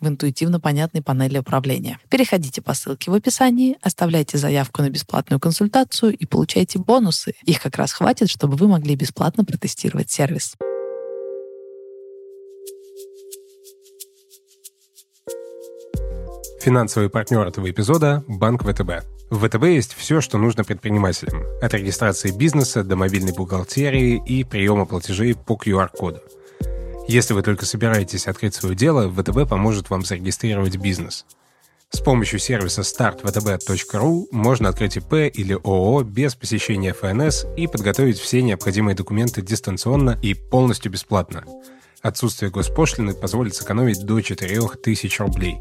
в интуитивно понятной панели управления. Переходите по ссылке в описании, оставляйте заявку на бесплатную консультацию и получайте бонусы. Их как раз хватит, чтобы вы могли бесплатно протестировать сервис. Финансовый партнер этого эпизода – Банк ВТБ. В ВТБ есть все, что нужно предпринимателям. От регистрации бизнеса до мобильной бухгалтерии и приема платежей по QR-коду – если вы только собираетесь открыть свое дело, ВТБ поможет вам зарегистрировать бизнес. С помощью сервиса startvtb.ru можно открыть ИП или ООО без посещения ФНС и подготовить все необходимые документы дистанционно и полностью бесплатно. Отсутствие госпошлины позволит сэкономить до 4000 рублей.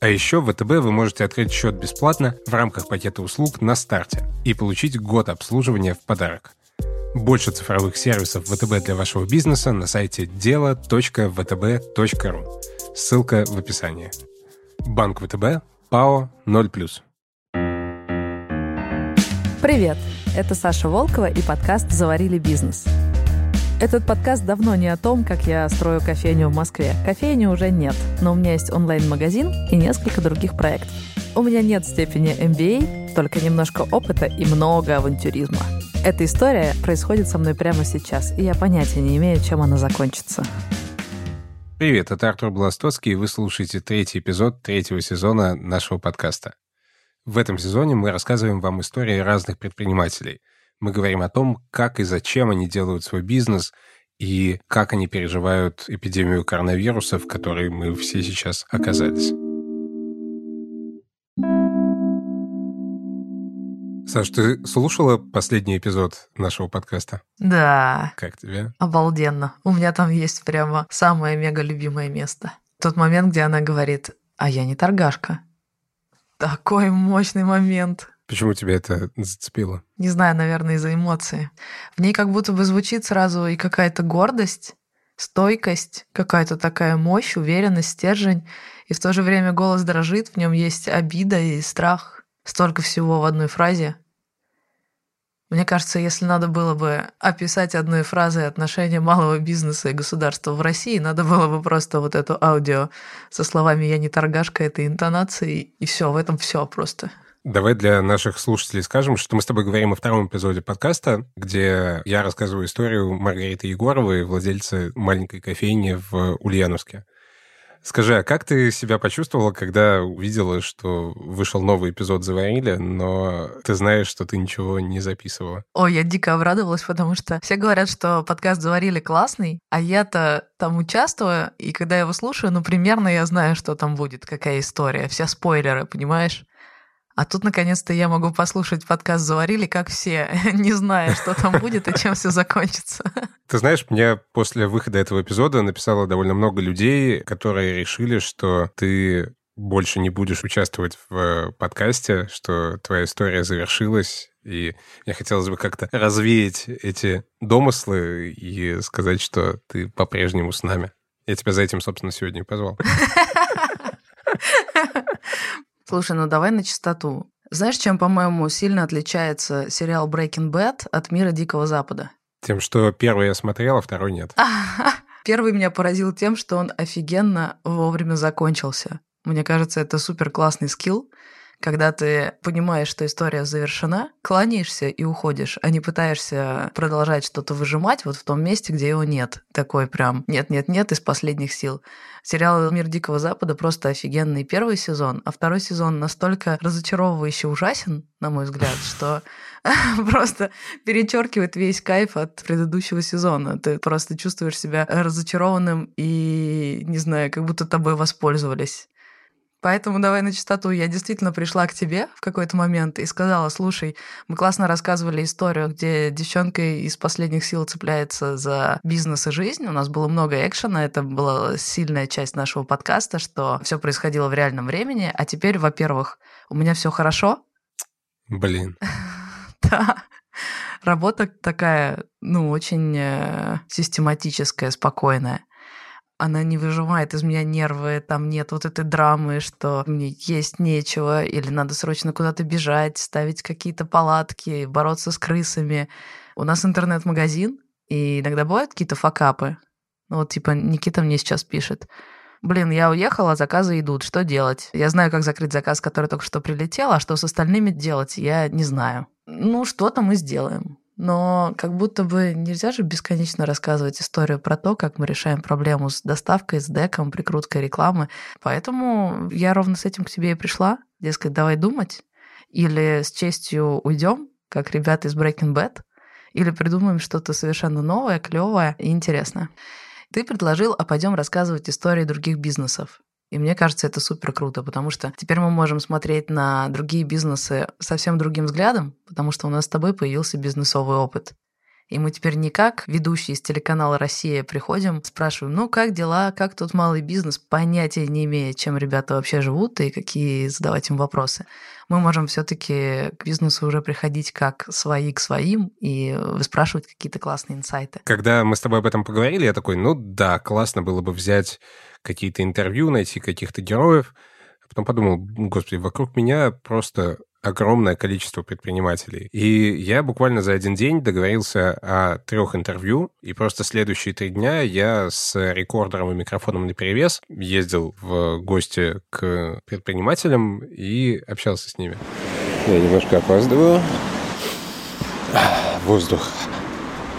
А еще в ВТБ вы можете открыть счет бесплатно в рамках пакета услуг на старте и получить год обслуживания в подарок. Больше цифровых сервисов ВТБ для вашего бизнеса на сайте дело.втб.ру. Ссылка в описании. Банк ВТБ, ПАО 0+. Привет! Это Саша Волкова и подкаст «Заварили бизнес». Этот подкаст давно не о том, как я строю кофейню в Москве. Кофейни уже нет, но у меня есть онлайн-магазин и несколько других проектов. У меня нет степени MBA, только немножко опыта и много авантюризма. Эта история происходит со мной прямо сейчас, и я понятия не имею, чем она закончится. Привет, это Артур Бластоцкий, и вы слушаете третий эпизод третьего сезона нашего подкаста. В этом сезоне мы рассказываем вам истории разных предпринимателей. Мы говорим о том, как и зачем они делают свой бизнес и как они переживают эпидемию коронавируса, в которой мы все сейчас оказались. Саш, ты слушала последний эпизод нашего подкаста? Да. Как тебе? Обалденно. У меня там есть прямо самое мега любимое место. Тот момент, где она говорит, а я не торгашка. Такой мощный момент. Почему тебя это зацепило? Не знаю, наверное, из-за эмоций. В ней как будто бы звучит сразу и какая-то гордость, стойкость, какая-то такая мощь, уверенность, стержень. И в то же время голос дрожит, в нем есть обида и страх, столько всего в одной фразе. Мне кажется, если надо было бы описать одной фразой отношения малого бизнеса и государства в России, надо было бы просто вот эту аудио со словами «я не торгашка», этой интонацией, и все, в этом все просто. Давай для наших слушателей скажем, что мы с тобой говорим о втором эпизоде подкаста, где я рассказываю историю Маргариты Егоровой, владельца маленькой кофейни в Ульяновске. Скажи, а как ты себя почувствовала, когда увидела, что вышел новый эпизод «Заварили», но ты знаешь, что ты ничего не записывала? Ой, я дико обрадовалась, потому что все говорят, что подкаст «Заварили» классный, а я-то там участвую, и когда я его слушаю, ну, примерно я знаю, что там будет, какая история, все спойлеры, понимаешь? А тут, наконец-то, я могу послушать подкаст «Заварили», как все, не зная, что там будет и чем все закончится. Ты знаешь, мне после выхода этого эпизода написало довольно много людей, которые решили, что ты больше не будешь участвовать в подкасте, что твоя история завершилась, и мне хотелось бы как-то развеять эти домыслы и сказать, что ты по-прежнему с нами. Я тебя за этим, собственно, сегодня и позвал. Слушай, ну давай на чистоту. Знаешь, чем, по-моему, сильно отличается сериал Breaking Bad от мира Дикого Запада? Тем, что первый я смотрел, а второй нет. Первый меня поразил тем, что он офигенно вовремя закончился. Мне кажется, это супер классный скилл, когда ты понимаешь, что история завершена, кланяешься и уходишь, а не пытаешься продолжать что-то выжимать вот в том месте, где его нет. Такой прям нет-нет-нет из последних сил. Сериал «Мир Дикого Запада» просто офигенный первый сезон, а второй сезон настолько разочаровывающе ужасен, на мой взгляд, что просто перечеркивает весь кайф от предыдущего сезона. Ты просто чувствуешь себя разочарованным и, не знаю, как будто тобой воспользовались. Поэтому давай на чистоту. Я действительно пришла к тебе в какой-то момент и сказала, слушай, мы классно рассказывали историю, где девчонка из последних сил цепляется за бизнес и жизнь. У нас было много экшена, это была сильная часть нашего подкаста, что все происходило в реальном времени. А теперь, во-первых, у меня все хорошо. Блин. Да. Работа такая, ну, очень э, систематическая, спокойная она не выжимает из меня нервы, там нет вот этой драмы, что мне есть нечего, или надо срочно куда-то бежать, ставить какие-то палатки, бороться с крысами. У нас интернет-магазин, и иногда бывают какие-то факапы. Ну вот типа Никита мне сейчас пишет. Блин, я уехала, заказы идут, что делать? Я знаю, как закрыть заказ, который только что прилетел, а что с остальными делать, я не знаю. Ну, что-то мы сделаем. Но как будто бы нельзя же бесконечно рассказывать историю про то, как мы решаем проблему с доставкой, с деком, прикруткой рекламы. Поэтому я ровно с этим к тебе и пришла. Дескать, давай думать. Или с честью уйдем, как ребята из Breaking Bad, или придумаем что-то совершенно новое, клевое и интересное. Ты предложил, а пойдем рассказывать истории других бизнесов. И мне кажется, это супер круто, потому что теперь мы можем смотреть на другие бизнесы совсем другим взглядом, потому что у нас с тобой появился бизнесовый опыт. И мы теперь не как ведущие из телеканала «Россия» приходим, спрашиваем, ну как дела, как тут малый бизнес, понятия не имея, чем ребята вообще живут и какие задавать им вопросы. Мы можем все таки к бизнесу уже приходить как свои к своим и выспрашивать какие-то классные инсайты. Когда мы с тобой об этом поговорили, я такой, ну да, классно было бы взять какие-то интервью, найти каких-то героев. Потом подумал, господи, вокруг меня просто огромное количество предпринимателей. И я буквально за один день договорился о трех интервью, и просто следующие три дня я с рекордером и микрофоном на перевес ездил в гости к предпринимателям и общался с ними. Я немножко опаздываю. Воздух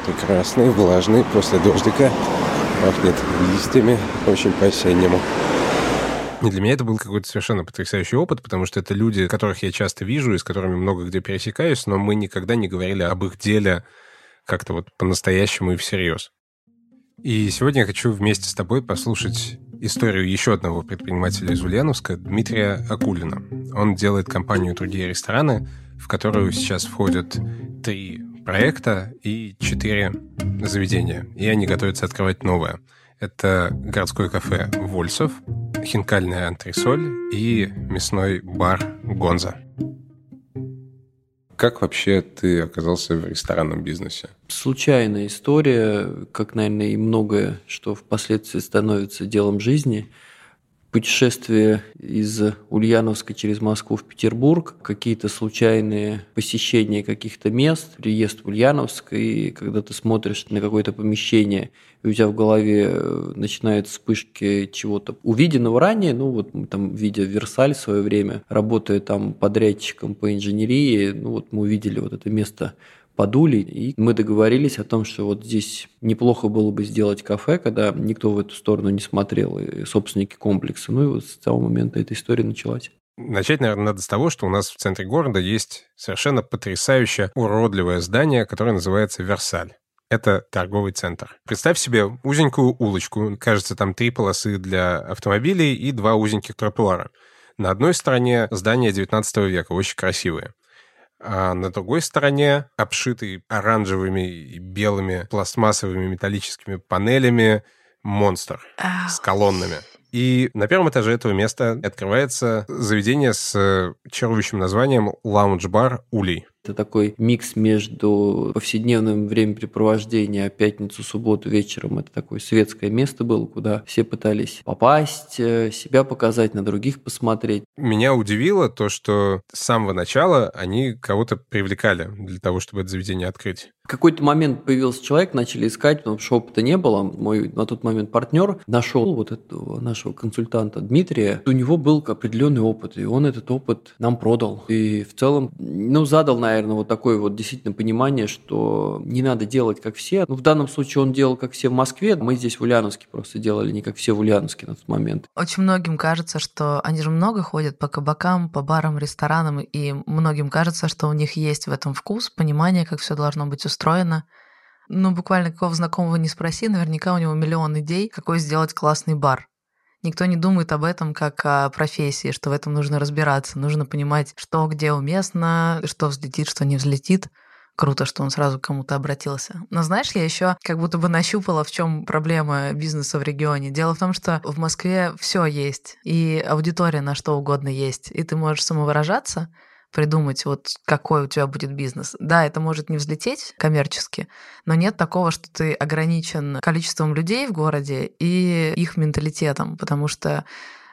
прекрасный, влажный, после дождика пахнет листьями, очень по-осеннему. И для меня это был какой-то совершенно потрясающий опыт, потому что это люди, которых я часто вижу и с которыми много где пересекаюсь, но мы никогда не говорили об их деле как-то вот по-настоящему и всерьез. И сегодня я хочу вместе с тобой послушать историю еще одного предпринимателя из Ульяновска, Дмитрия Акулина. Он делает компанию «Другие рестораны», в которую сейчас входят три проекта и четыре заведения. И они готовятся открывать новое. Это городское кафе «Вольсов», хинкальная антресоль и мясной бар «Гонза». Как вообще ты оказался в ресторанном бизнесе? Случайная история, как, наверное, и многое, что впоследствии становится делом жизни – путешествие из Ульяновска через Москву в Петербург, какие-то случайные посещения каких-то мест, приезд в Ульяновск, и когда ты смотришь на какое-то помещение, и у тебя в голове э, начинают вспышки чего-то увиденного ранее, ну вот мы там, видя Версаль в свое время, работая там подрядчиком по инженерии, ну вот мы увидели вот это место подули, и мы договорились о том, что вот здесь неплохо было бы сделать кафе, когда никто в эту сторону не смотрел, и собственники комплекса. Ну и вот с того момента эта история началась. Начать, наверное, надо с того, что у нас в центре города есть совершенно потрясающее уродливое здание, которое называется Версаль. Это торговый центр. Представь себе узенькую улочку. Кажется, там три полосы для автомобилей и два узеньких тротуара. На одной стороне здание 19 века, очень красивое а на другой стороне, обшитый оранжевыми и белыми пластмассовыми металлическими панелями, монстр с колоннами. И на первом этаже этого места открывается заведение с чарующим названием «Лаунж-бар Улей». Это такой микс между повседневным времяпрепровождением, а пятницу, субботу вечером это такое светское место было, куда все пытались попасть, э, себя показать, на других посмотреть. Меня удивило то, что с самого начала они кого-то привлекали для того, чтобы это заведение открыть какой-то момент появился человек, начали искать, потому что опыта не было. Мой на тот момент партнер нашел вот этого нашего консультанта Дмитрия. У него был определенный опыт, и он этот опыт нам продал. И в целом, ну, задал, наверное, вот такое вот действительно понимание, что не надо делать как все. Ну, в данном случае он делал как все в Москве, мы здесь в Ульяновске просто делали не как все в Ульяновске на тот момент. Очень многим кажется, что они же много ходят по кабакам, по барам, ресторанам, и многим кажется, что у них есть в этом вкус, понимание, как все должно быть устроено. Ну, буквально какого знакомого не спроси, наверняка у него миллион идей, какой сделать классный бар. Никто не думает об этом как о профессии, что в этом нужно разбираться. Нужно понимать, что где уместно, что взлетит, что не взлетит. Круто, что он сразу к кому-то обратился. Но знаешь, я еще как будто бы нащупала, в чем проблема бизнеса в регионе. Дело в том, что в Москве все есть, и аудитория на что угодно есть, и ты можешь самовыражаться, придумать, вот какой у тебя будет бизнес. Да, это может не взлететь коммерчески, но нет такого, что ты ограничен количеством людей в городе и их менталитетом, потому что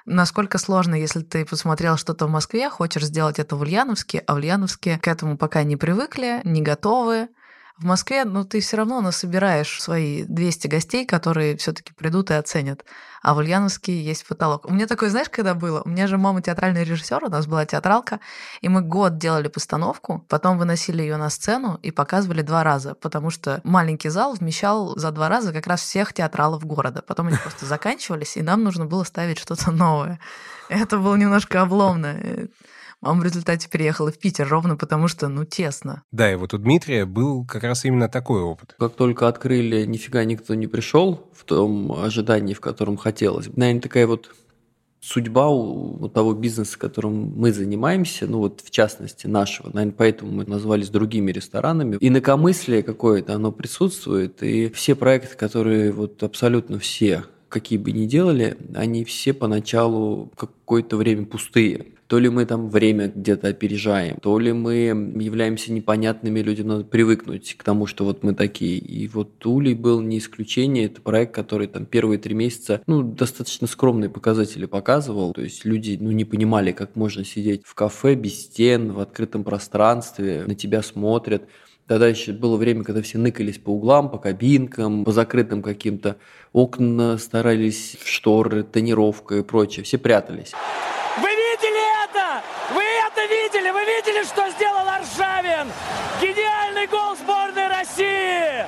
насколько сложно, если ты посмотрел что-то в Москве, хочешь сделать это в Ульяновске, а в Ульяновске к этому пока не привыкли, не готовы, в Москве, ну, ты все равно насобираешь свои 200 гостей, которые все-таки придут и оценят. А в Ульяновске есть потолок. У меня такое, знаешь, когда было? У меня же мама театральный режиссер, у нас была театралка, и мы год делали постановку, потом выносили ее на сцену и показывали два раза, потому что маленький зал вмещал за два раза как раз всех театралов города. Потом они просто заканчивались, и нам нужно было ставить что-то новое. Это было немножко обломно. А он в результате переехал в Питер ровно потому, что, ну, тесно. Да, и вот у Дмитрия был как раз именно такой опыт. Как только открыли, нифига никто не пришел в том ожидании, в котором хотелось. Наверное, такая вот судьба у того бизнеса, которым мы занимаемся, ну вот в частности нашего, наверное, поэтому мы назвались другими ресторанами. Инакомыслие какое-то, оно присутствует, и все проекты, которые вот абсолютно все какие бы ни делали, они все поначалу какое-то время пустые. То ли мы там время где-то опережаем, то ли мы являемся непонятными, людям надо привыкнуть к тому, что вот мы такие. И вот Улей был не исключение, это проект, который там первые три месяца, ну, достаточно скромные показатели показывал, то есть люди, ну, не понимали, как можно сидеть в кафе без стен, в открытом пространстве, на тебя смотрят. Тогда еще было время, когда все ныкались по углам, по кабинкам, по закрытым каким-то окна, старались шторы, тонировка и прочее. Все прятались. Вы видели это? Вы это видели? Вы видели, что сделал Аршавин? Гениальный гол сборной России!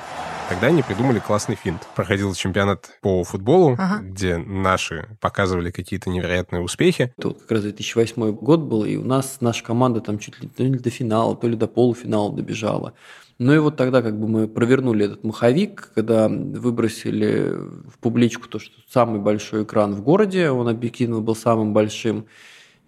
Тогда они придумали классный финт. Проходил чемпионат по футболу, ага. где наши показывали какие-то невероятные успехи. Это вот как раз 2008 год был, и у нас наша команда там чуть ли, то ли до финала, то ли до полуфинала добежала. Ну и вот тогда как бы мы провернули этот маховик, когда выбросили в публичку то, что самый большой экран в городе, он объективно был самым большим,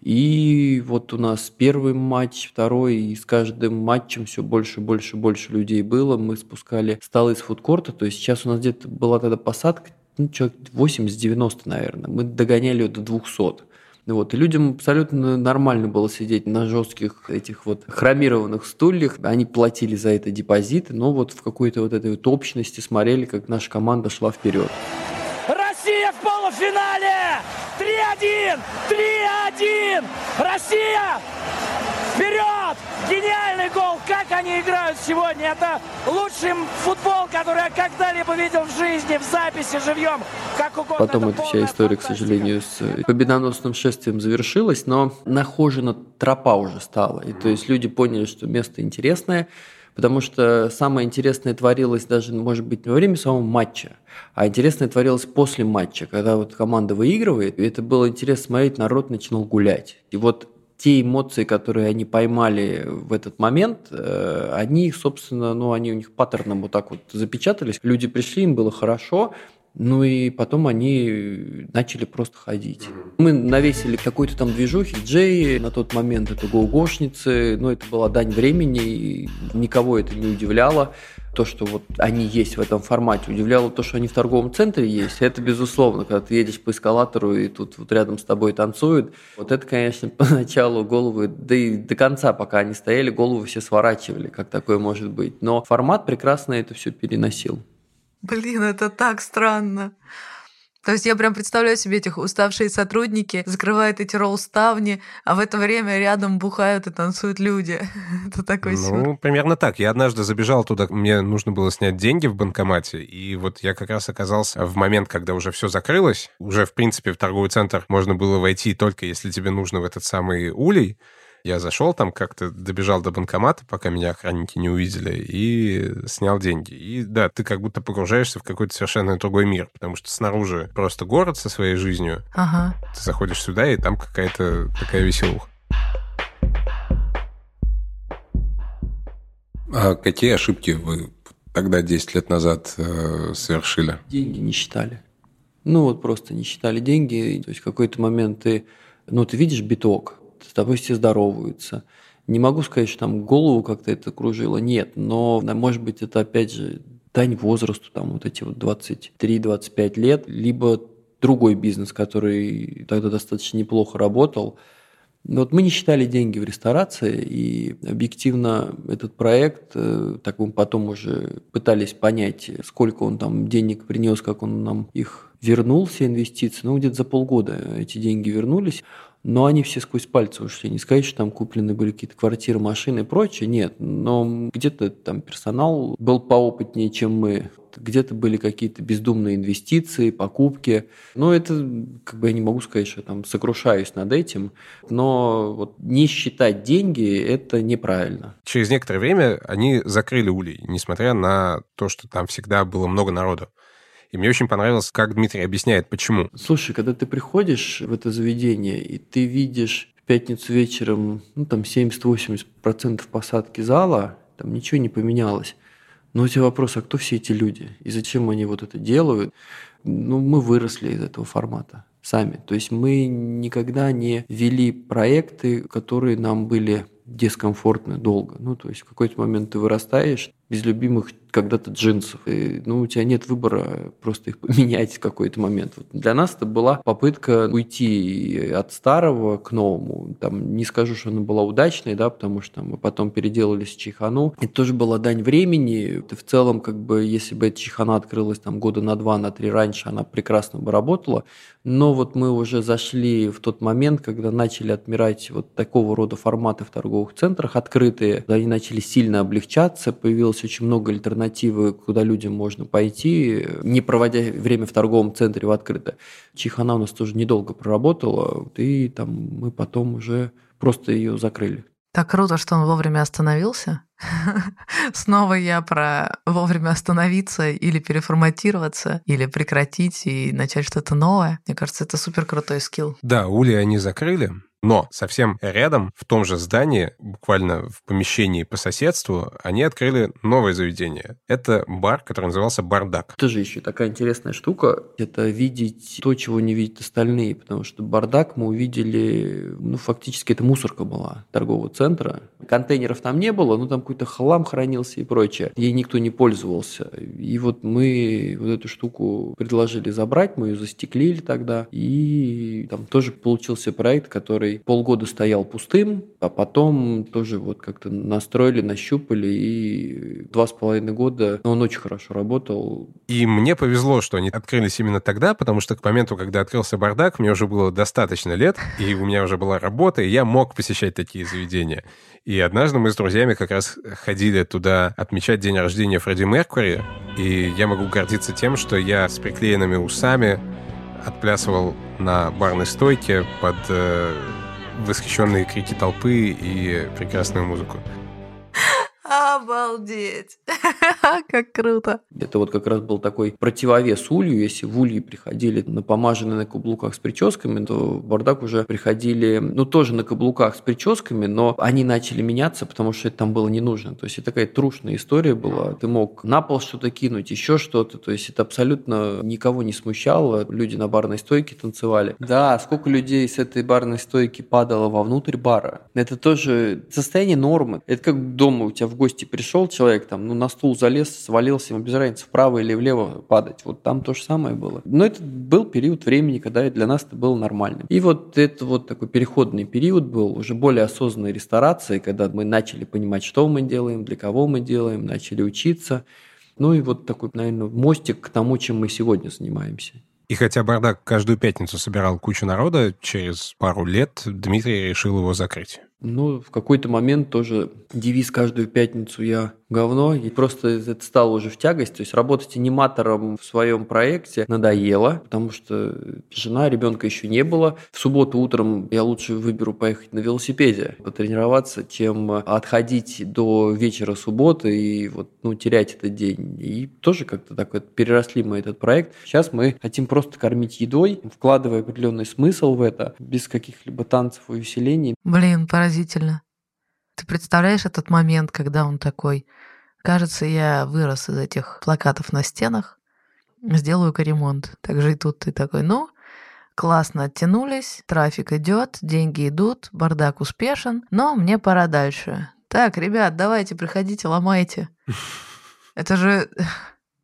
и вот у нас первый матч, второй, и с каждым матчем все больше, больше, больше людей было. Мы спускали столы с фудкорта, то есть сейчас у нас где-то была тогда посадка, ну, человек 80-90, наверное. Мы догоняли ее до 200. Вот. И людям абсолютно нормально было сидеть на жестких этих вот хромированных стульях. Они платили за это депозиты, но вот в какой-то вот этой вот общности смотрели, как наша команда шла вперед. Россия в полуфинале! 3-1! 3-1! Россия! Вперед! Гениальный гол! Как они играют сегодня! Это лучший футбол, который я когда-либо видел в жизни, в записи, живьем. Как угодно. Потом эта вся история, к сожалению, с победоносным шествием завершилась, но нахожена тропа уже стала. И то есть люди поняли, что место интересное, потому что самое интересное творилось даже, может быть, во время самого матча, а интересное творилось после матча, когда вот команда выигрывает, и это было интересно смотреть, народ начинал гулять. И вот те эмоции, которые они поймали в этот момент, э, они, собственно, ну, они у них паттерном вот так вот запечатались. Люди пришли, им было хорошо, Ну и потом они начали просто ходить. Мы навесили какой-то там движухи, Джей, на тот момент это гоугошницы, но это была дань времени, и никого это не удивляло. То, что вот они есть в этом формате, удивляло то, что они в торговом центре есть. Это безусловно, когда ты едешь по эскалатору и тут вот рядом с тобой танцуют. Вот это, конечно, поначалу головы, да и до конца, пока они стояли, голову все сворачивали, как такое может быть. Но формат прекрасно это все переносил. Блин, это так странно. То есть я прям представляю себе этих уставшие сотрудники, закрывают эти ролл-ставни, а в это время рядом бухают и танцуют люди. Это такой Ну, сюр. примерно так. Я однажды забежал туда, мне нужно было снять деньги в банкомате, и вот я как раз оказался в момент, когда уже все закрылось. Уже, в принципе, в торговый центр можно было войти только если тебе нужно в этот самый улей. Я зашел там, как-то добежал до банкомата, пока меня охранники не увидели, и снял деньги. И да, ты как будто погружаешься в какой-то совершенно другой мир, потому что снаружи просто город со своей жизнью. Ага. Ты заходишь сюда, и там какая-то такая веселуха. А какие ошибки вы тогда, 10 лет назад, э, совершили? Деньги не считали. Ну вот просто не считали деньги. То есть в какой-то момент ты, ну ты видишь биток, с тобой все здороваются. Не могу сказать, что там голову как-то это кружило, нет, но, может быть, это опять же дань возрасту, там вот эти вот 23-25 лет, либо другой бизнес, который тогда достаточно неплохо работал. Но вот мы не считали деньги в ресторации, и объективно этот проект, э, так мы потом уже пытались понять, сколько он там денег принес, как он нам их вернул, все инвестиции. Ну, где-то за полгода эти деньги вернулись. Но они все сквозь пальцы ушли. Не сказать, что там куплены были какие-то квартиры, машины и прочее. Нет. Но где-то там персонал был поопытнее, чем мы. Где-то были какие-то бездумные инвестиции, покупки. Но это, как бы я не могу сказать, что я там сокрушаюсь над этим. Но вот не считать деньги – это неправильно. Через некоторое время они закрыли улей, несмотря на то, что там всегда было много народу. И мне очень понравилось, как Дмитрий объясняет, почему. Слушай, когда ты приходишь в это заведение, и ты видишь в пятницу вечером, ну, там 70-80% посадки зала, там ничего не поменялось. Но у тебя вопрос, а кто все эти люди? И зачем они вот это делают? Ну, мы выросли из этого формата сами. То есть мы никогда не вели проекты, которые нам были дискомфортны долго. Ну, то есть в какой-то момент ты вырастаешь без любимых когда-то джинсов. И, ну, у тебя нет выбора просто их поменять в какой-то момент. Вот для нас это была попытка уйти от старого к новому. Там, не скажу, что она была удачной, да, потому что мы потом переделались в Чайхану. Это тоже была дань времени. И в целом, как бы, если бы эта Чайхана открылась там года на два, на три раньше, она прекрасно бы работала. Но вот мы уже зашли в тот момент, когда начали отмирать вот такого рода форматы в торговых центрах открытые. Они начали сильно облегчаться, появилось очень много альтернативы, куда людям можно пойти, не проводя время в торговом центре в открыто. Чихана у нас тоже недолго проработала, и там мы потом уже просто ее закрыли. Так круто, что он вовремя остановился. Снова я про вовремя остановиться или переформатироваться, или прекратить и начать что-то новое. Мне кажется, это супер крутой скилл. Да, ули они закрыли, но совсем рядом, в том же здании, буквально в помещении по соседству, они открыли новое заведение. Это бар, который назывался «Бардак». Тоже еще такая интересная штука. Это видеть то, чего не видят остальные. Потому что «Бардак» мы увидели, ну, фактически это мусорка была торгового центра. Контейнеров там не было, но там какой-то хлам хранился и прочее. Ей никто не пользовался. И вот мы вот эту штуку предложили забрать, мы ее застеклили тогда. И там тоже получился проект, который полгода стоял пустым, а потом тоже вот как-то настроили, нащупали, и два с половиной года ну, он очень хорошо работал. И мне повезло, что они открылись именно тогда, потому что к моменту, когда открылся бардак, мне уже было достаточно лет, и у меня уже была работа, и я мог посещать такие заведения. И однажды мы с друзьями как раз ходили туда отмечать день рождения Фредди Меркури, и я могу гордиться тем, что я с приклеенными усами отплясывал на барной стойке под э, восхищенные крики толпы и прекрасную музыку. Обалдеть! Как круто! Это вот как раз был такой противовес улью. Если в улье приходили на помаженные на каблуках с прическами, то в бардак уже приходили, ну, тоже на каблуках с прическами, но они начали меняться, потому что это там было не нужно. То есть это такая трушная история была. Ты мог на пол что-то кинуть, еще что-то. То есть это абсолютно никого не смущало. Люди на барной стойке танцевали. Да, сколько людей с этой барной стойки падало вовнутрь бара. Это тоже состояние нормы. Это как дома у тебя в гости пришел человек, там, ну, на стул залез, свалился, ему без разницы, вправо или влево падать. Вот там то же самое было. Но это был период времени, когда для нас это было нормальным. И вот это вот такой переходный период был уже более осознанной ресторации, когда мы начали понимать, что мы делаем, для кого мы делаем, начали учиться. Ну и вот такой, наверное, мостик к тому, чем мы сегодня занимаемся. И хотя бардак каждую пятницу собирал кучу народа, через пару лет Дмитрий решил его закрыть. Ну, в какой-то момент тоже девиз каждую пятницу я говно, и просто это стало уже в тягость. То есть работать аниматором в своем проекте надоело, потому что жена, ребенка еще не было. В субботу утром я лучше выберу поехать на велосипеде, потренироваться, чем отходить до вечера субботы и вот, ну, терять этот день. И тоже как-то так вот переросли мы этот проект. Сейчас мы хотим просто кормить едой, вкладывая определенный смысл в это, без каких-либо танцев и усилений. Блин, поразительно. Ты представляешь этот момент, когда он такой, кажется, я вырос из этих плакатов на стенах, сделаю-ка ремонт. Так же и тут ты такой, ну, классно оттянулись, трафик идет, деньги идут, бардак успешен, но мне пора дальше. Так, ребят, давайте, приходите, ломайте. Это же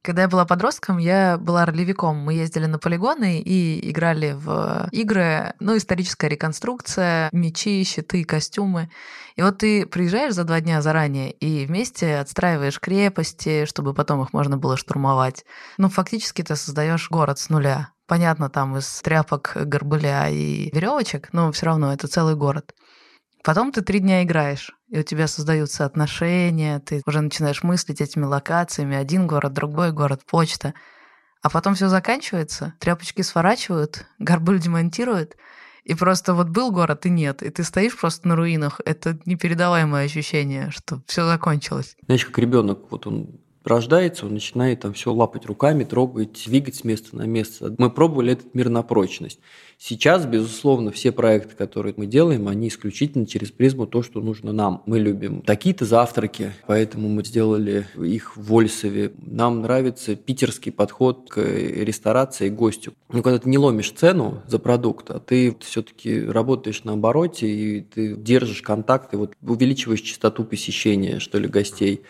когда я была подростком, я была ролевиком. Мы ездили на полигоны и играли в игры, ну, историческая реконструкция, мечи, щиты, костюмы. И вот ты приезжаешь за два дня заранее и вместе отстраиваешь крепости, чтобы потом их можно было штурмовать. Ну, фактически ты создаешь город с нуля. Понятно, там из тряпок, горбыля и веревочек, но все равно это целый город. Потом ты три дня играешь, и у тебя создаются отношения, ты уже начинаешь мыслить этими локациями, один город, другой город, почта. А потом все заканчивается, тряпочки сворачивают, горбыль демонтируют, и просто вот был город и нет, и ты стоишь просто на руинах. Это непередаваемое ощущение, что все закончилось. Знаешь, как ребенок, вот он рождается, он начинает там все лапать руками, трогать, двигать с места на место. Мы пробовали этот мир на прочность. Сейчас, безусловно, все проекты, которые мы делаем, они исключительно через призму то, что нужно нам. Мы любим такие-то завтраки, поэтому мы сделали их в Вольсове. Нам нравится питерский подход к ресторации и гостю. Ну, когда ты не ломишь цену за продукт, а ты все-таки работаешь на обороте, и ты держишь контакты, вот увеличиваешь частоту посещения, что ли, гостей.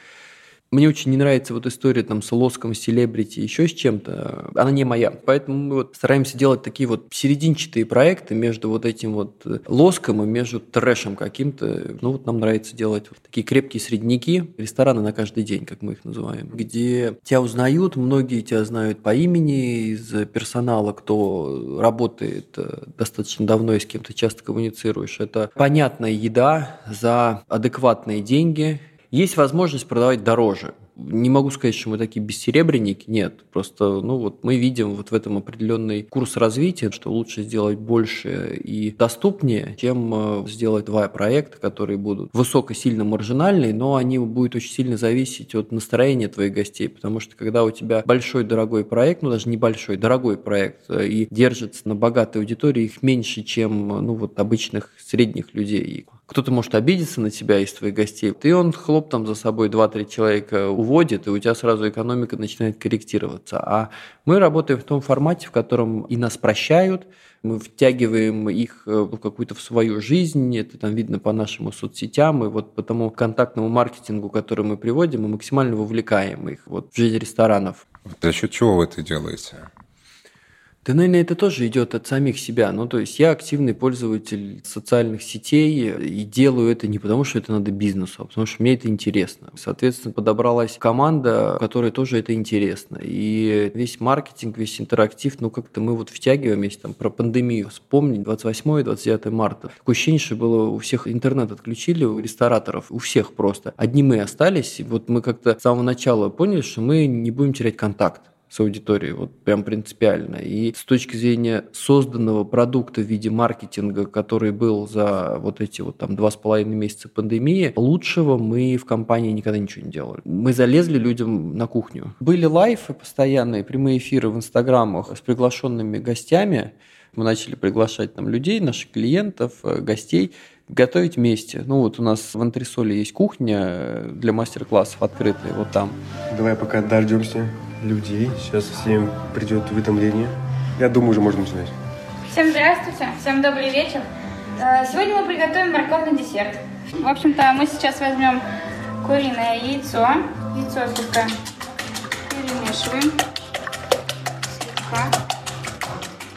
Мне очень не нравится вот история там с лоском, селебрити, еще с чем-то. Она не моя. Поэтому мы вот стараемся делать такие вот серединчатые проекты между вот этим вот э, лоском и между трэшем каким-то. Ну вот нам нравится делать вот такие крепкие средники, рестораны на каждый день, как мы их называем, где тебя узнают, многие тебя знают по имени из персонала, кто работает э, достаточно давно и с кем то часто коммуницируешь. Это понятная еда за адекватные деньги, есть возможность продавать дороже. Не могу сказать, что мы такие бессеребренники, нет. Просто, ну вот мы видим вот в этом определенный курс развития, что лучше сделать больше и доступнее, чем э, сделать два проекта, которые будут высоко сильно маржинальные, но они будут очень сильно зависеть от настроения твоих гостей, потому что когда у тебя большой дорогой проект, ну даже небольшой, дорогой проект, э, и держится на богатой аудитории, их меньше, чем ну вот обычных средних людей кто-то может обидеться на тебя из твоих гостей, ты он хлоп там за собой 2-3 человека уводит, и у тебя сразу экономика начинает корректироваться. А мы работаем в том формате, в котором и нас прощают, мы втягиваем их э, в какую-то в свою жизнь, это там видно по нашим соцсетям, и вот по тому контактному маркетингу, который мы приводим, мы максимально вовлекаем их вот в жизнь ресторанов. За счет чего вы это делаете? Да, наверное, это тоже идет от самих себя. Ну, то есть я активный пользователь социальных сетей и делаю это не потому, что это надо бизнесу, а потому что мне это интересно. Соответственно, подобралась команда, которой тоже это интересно. И весь маркетинг, весь интерактив, ну, как-то мы вот втягиваем, если там про пандемию вспомнить, 28-29 марта. Такое ощущение, что было у всех интернет отключили, у рестораторов, у всех просто. Одни мы остались, и вот мы как-то с самого начала поняли, что мы не будем терять контакт с аудиторией, вот прям принципиально. И с точки зрения созданного продукта в виде маркетинга, который был за вот эти вот там два с половиной месяца пандемии, лучшего мы в компании никогда ничего не делали. Мы залезли людям на кухню. Были лайфы постоянные, прямые эфиры в инстаграмах с приглашенными гостями. Мы начали приглашать там людей, наших клиентов, э, гостей, готовить вместе. Ну вот у нас в антресоле есть кухня э, для мастер-классов открытая, вот там. Давай пока дождемся людей. Сейчас всем придет уведомление. Я думаю, уже можно начинать. Всем здравствуйте, всем добрый вечер. Э, сегодня мы приготовим морковный десерт. В общем-то, мы сейчас возьмем куриное яйцо. Яйцо слегка перемешиваем. Слегка.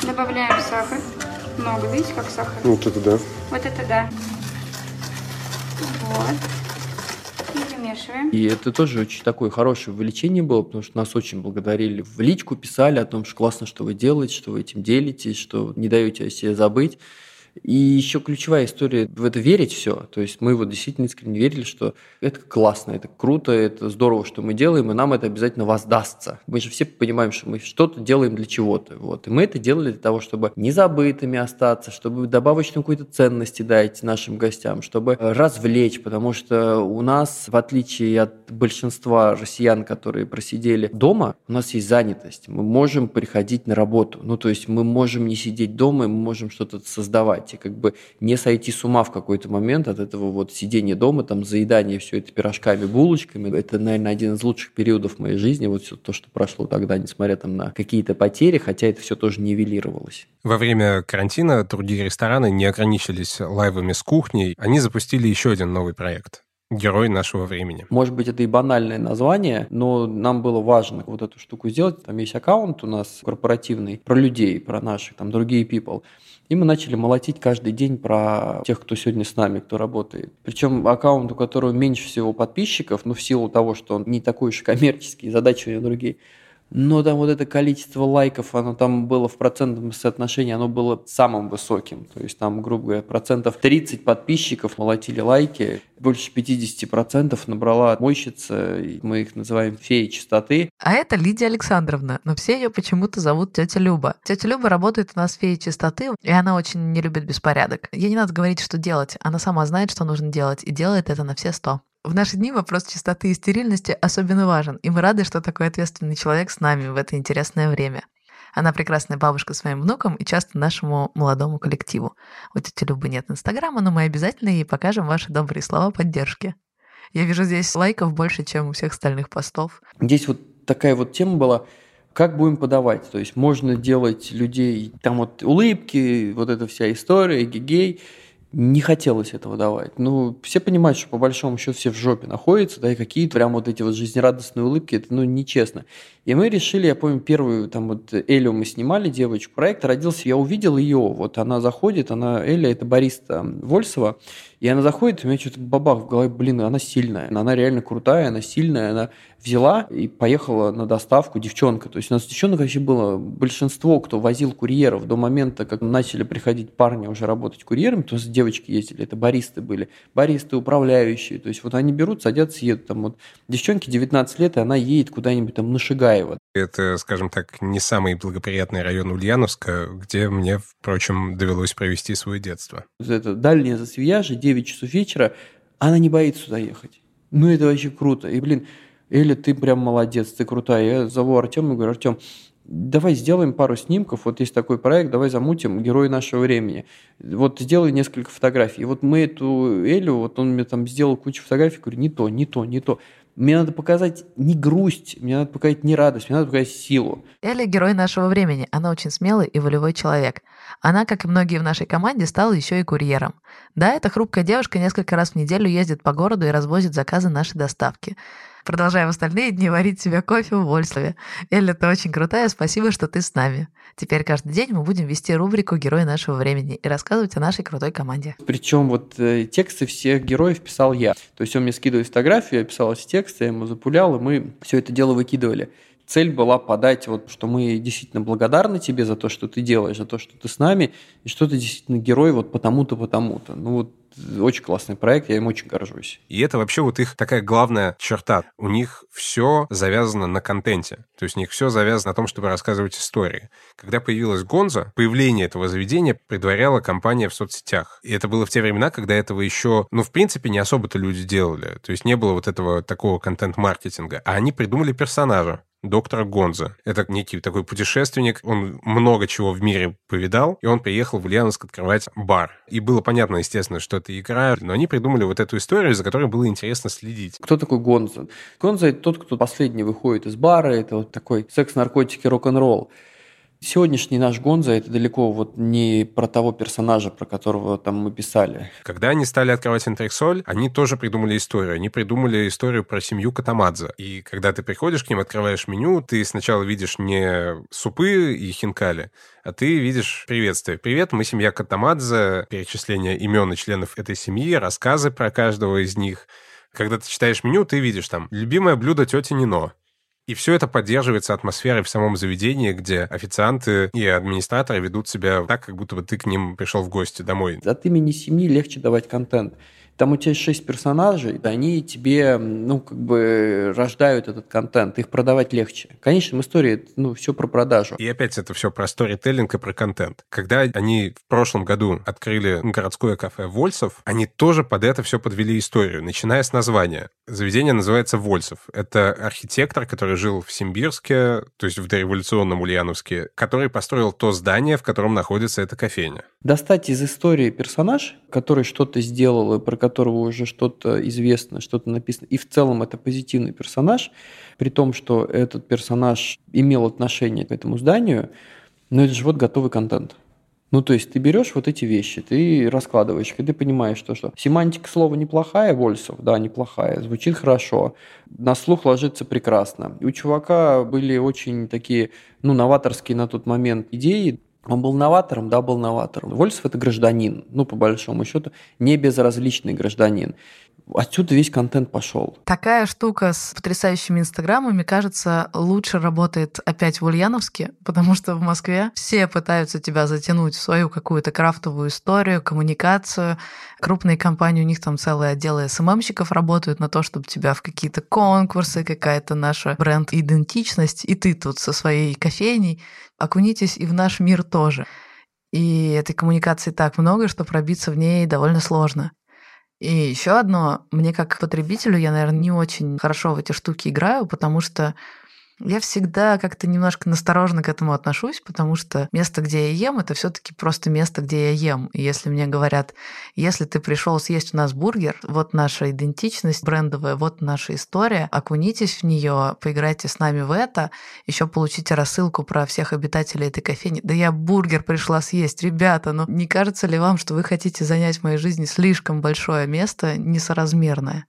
Добавляем сахар. Много, видите, как сахар? Ну, вот это да. Вот это да. Вот перемешиваем. И это тоже очень такое хорошее увеличение было, потому что нас очень благодарили. В личку писали о том, что классно, что вы делаете, что вы этим делитесь, что не даете о себе забыть. И еще ключевая история в это верить все. То есть мы вот действительно искренне верили, что это классно, это круто, это здорово, что мы делаем, и нам это обязательно воздастся. Мы же все понимаем, что мы что-то делаем для чего-то. Вот. И мы это делали для того, чтобы незабытыми остаться, чтобы добавочную какую-то ценности дать нашим гостям, чтобы развлечь, потому что у нас, в отличие от большинства россиян, которые просидели дома, у нас есть занятость. Мы можем приходить на работу. Ну, то есть мы можем не сидеть дома, мы можем что-то создавать и как бы не сойти с ума в какой-то момент от этого вот сидения дома, там, заедания все это пирожками, булочками. Это, наверное, один из лучших периодов моей жизни, вот все то, что прошло тогда, несмотря там на какие-то потери, хотя это все тоже нивелировалось. Во время карантина другие рестораны не ограничились лайвами с кухней, они запустили еще один новый проект герой нашего времени. Может быть, это и банальное название, но нам было важно вот эту штуку сделать. Там есть аккаунт у нас корпоративный про людей, про наших, там другие people. И мы начали молотить каждый день про тех, кто сегодня с нами, кто работает. Причем аккаунт, у которого меньше всего подписчиков, ну, в силу того, что он не такой уж коммерческий, задачи у него другие – но там вот это количество лайков, оно там было в процентном соотношении, оно было самым высоким. То есть там, грубо говоря, процентов 30 подписчиков молотили лайки, больше 50% набрала мойщица, мы их называем феи чистоты. А это Лидия Александровна, но все ее почему-то зовут тетя Люба. Тетя Люба работает у нас феей чистоты, и она очень не любит беспорядок. Ей не надо говорить, что делать, она сама знает, что нужно делать, и делает это на все сто. В наши дни вопрос чистоты и стерильности особенно важен, и мы рады, что такой ответственный человек с нами в это интересное время. Она прекрасная бабушка своим внукам и часто нашему молодому коллективу. У тети Любы нет Инстаграма, но мы обязательно ей покажем ваши добрые слова поддержки. Я вижу здесь лайков больше, чем у всех остальных постов. Здесь вот такая вот тема была, как будем подавать. То есть можно делать людей, там вот улыбки, вот эта вся история, гигей, не хотелось этого давать. Ну, все понимают, что по большому счету все в жопе находятся, да, и какие-то прям вот эти вот жизнерадостные улыбки, это, ну, нечестно. И мы решили, я помню, первую, там вот Элю мы снимали, девочку, проект родился, я увидел ее, вот она заходит, она, Эля, это бариста Вольсова, и она заходит, у меня что-то бабах в голове, блин, она сильная, она реально крутая, она сильная, она взяла и поехала на доставку девчонка. То есть у нас девчонок вообще было большинство, кто возил курьеров до момента, как начали приходить парни уже работать курьерами, то есть девочки ездили, это баристы были, баристы, управляющие. То есть вот они берут, садятся, едут. Там вот девчонке 19 лет, и она едет куда-нибудь там на Шигаево. Это, скажем так, не самый благоприятный район Ульяновска, где мне, впрочем, довелось провести свое детство. Это дальнее засвияжье, 9 часов вечера, она не боится сюда ехать. Ну, это вообще круто. И, блин, Эля, ты прям молодец, ты крутая. Я зову Артема и говорю, Артем, давай сделаем пару снимков, вот есть такой проект, давай замутим герои нашего времени. Вот сделай несколько фотографий. И вот мы эту Элю, вот он мне там сделал кучу фотографий, говорю, не то, не то, не то. Мне надо показать не грусть, мне надо показать не радость, мне надо показать силу. Эля – герой нашего времени. Она очень смелый и волевой человек. Она, как и многие в нашей команде, стала еще и курьером. Да, эта хрупкая девушка несколько раз в неделю ездит по городу и развозит заказы нашей доставки. Продолжай в остальные дни варить себе кофе в Вольслове. Эля, ты очень крутая, спасибо, что ты с нами. Теперь каждый день мы будем вести рубрику «Герои нашего времени» и рассказывать о нашей крутой команде. Причем вот э, тексты всех героев писал я. То есть он мне скидывает фотографию, я писал эти тексты, я ему запулял, и мы все это дело выкидывали цель была подать, вот, что мы действительно благодарны тебе за то, что ты делаешь, за то, что ты с нами, и что ты действительно герой вот потому-то, потому-то. Ну вот очень классный проект, я им очень горжусь. И это вообще вот их такая главная черта. У них все завязано на контенте. То есть у них все завязано на том, чтобы рассказывать истории. Когда появилась Гонза, появление этого заведения предваряла компания в соцсетях. И это было в те времена, когда этого еще, ну, в принципе, не особо-то люди делали. То есть не было вот этого такого контент-маркетинга. А они придумали персонажа доктора Гонза. Это некий такой путешественник, он много чего в мире повидал, и он приехал в Ульяновск открывать бар. И было понятно, естественно, что это игра, но они придумали вот эту историю, за которой было интересно следить. Кто такой Гонза? Гонза – это тот, кто последний выходит из бара, это вот такой секс, наркотики, рок-н-ролл. Сегодняшний наш Гонза – это далеко вот не про того персонажа, про которого там мы писали. Когда они стали открывать Интерексоль, они тоже придумали историю. Они придумали историю про семью Катамадзе. И когда ты приходишь к ним, открываешь меню, ты сначала видишь не супы и хинкали, а ты видишь приветствие. Привет, мы семья Катамадзе, перечисление имен и членов этой семьи, рассказы про каждого из них. Когда ты читаешь меню, ты видишь там «Любимое блюдо тети Нино», и все это поддерживается атмосферой в самом заведении, где официанты и администраторы ведут себя так, как будто бы ты к ним пришел в гости домой. От имени семьи легче давать контент. Там у тебя есть шесть персонажей, они тебе, ну, как бы рождают этот контент, их продавать легче. В истории, ну, все про продажу. И опять это все про сторителлинг и про контент. Когда они в прошлом году открыли городское кафе Вольсов, они тоже под это все подвели историю, начиная с названия. Заведение называется Вольсов. Это архитектор, который жил в Симбирске, то есть в дореволюционном Ульяновске, который построил то здание, в котором находится эта кофейня. Достать из истории персонаж, который что-то сделал и про которого уже что-то известно, что-то написано, и в целом это позитивный персонаж, при том, что этот персонаж имел отношение к этому зданию, но это же вот готовый контент. Ну, то есть ты берешь вот эти вещи, ты раскладываешь, и ты понимаешь, что, что семантика слова неплохая, Вольсов, да, неплохая, звучит хорошо, на слух ложится прекрасно. У чувака были очень такие, ну, новаторские на тот момент идеи, он был новатором, да, был новатором. Вольсов – это гражданин, ну, по большому счету, не безразличный гражданин. Отсюда весь контент пошел. Такая штука с потрясающими инстаграмами, кажется, лучше работает опять в Ульяновске, потому что в Москве все пытаются тебя затянуть в свою какую-то крафтовую историю, коммуникацию. Крупные компании, у них там целые отделы СММщиков работают на то, чтобы тебя в какие-то конкурсы, какая-то наша бренд-идентичность, и ты тут со своей кофейней окунитесь и в наш мир тоже. И этой коммуникации так много, что пробиться в ней довольно сложно. И еще одно, мне как потребителю, я, наверное, не очень хорошо в эти штуки играю, потому что я всегда как-то немножко настороженно к этому отношусь, потому что место, где я ем, это все-таки просто место, где я ем. И если мне говорят, если ты пришел съесть у нас бургер, вот наша идентичность брендовая, вот наша история, окунитесь в нее, поиграйте с нами в это, еще получите рассылку про всех обитателей этой кофейни. Да я бургер пришла съесть, ребята, но не кажется ли вам, что вы хотите занять в моей жизни слишком большое место, несоразмерное?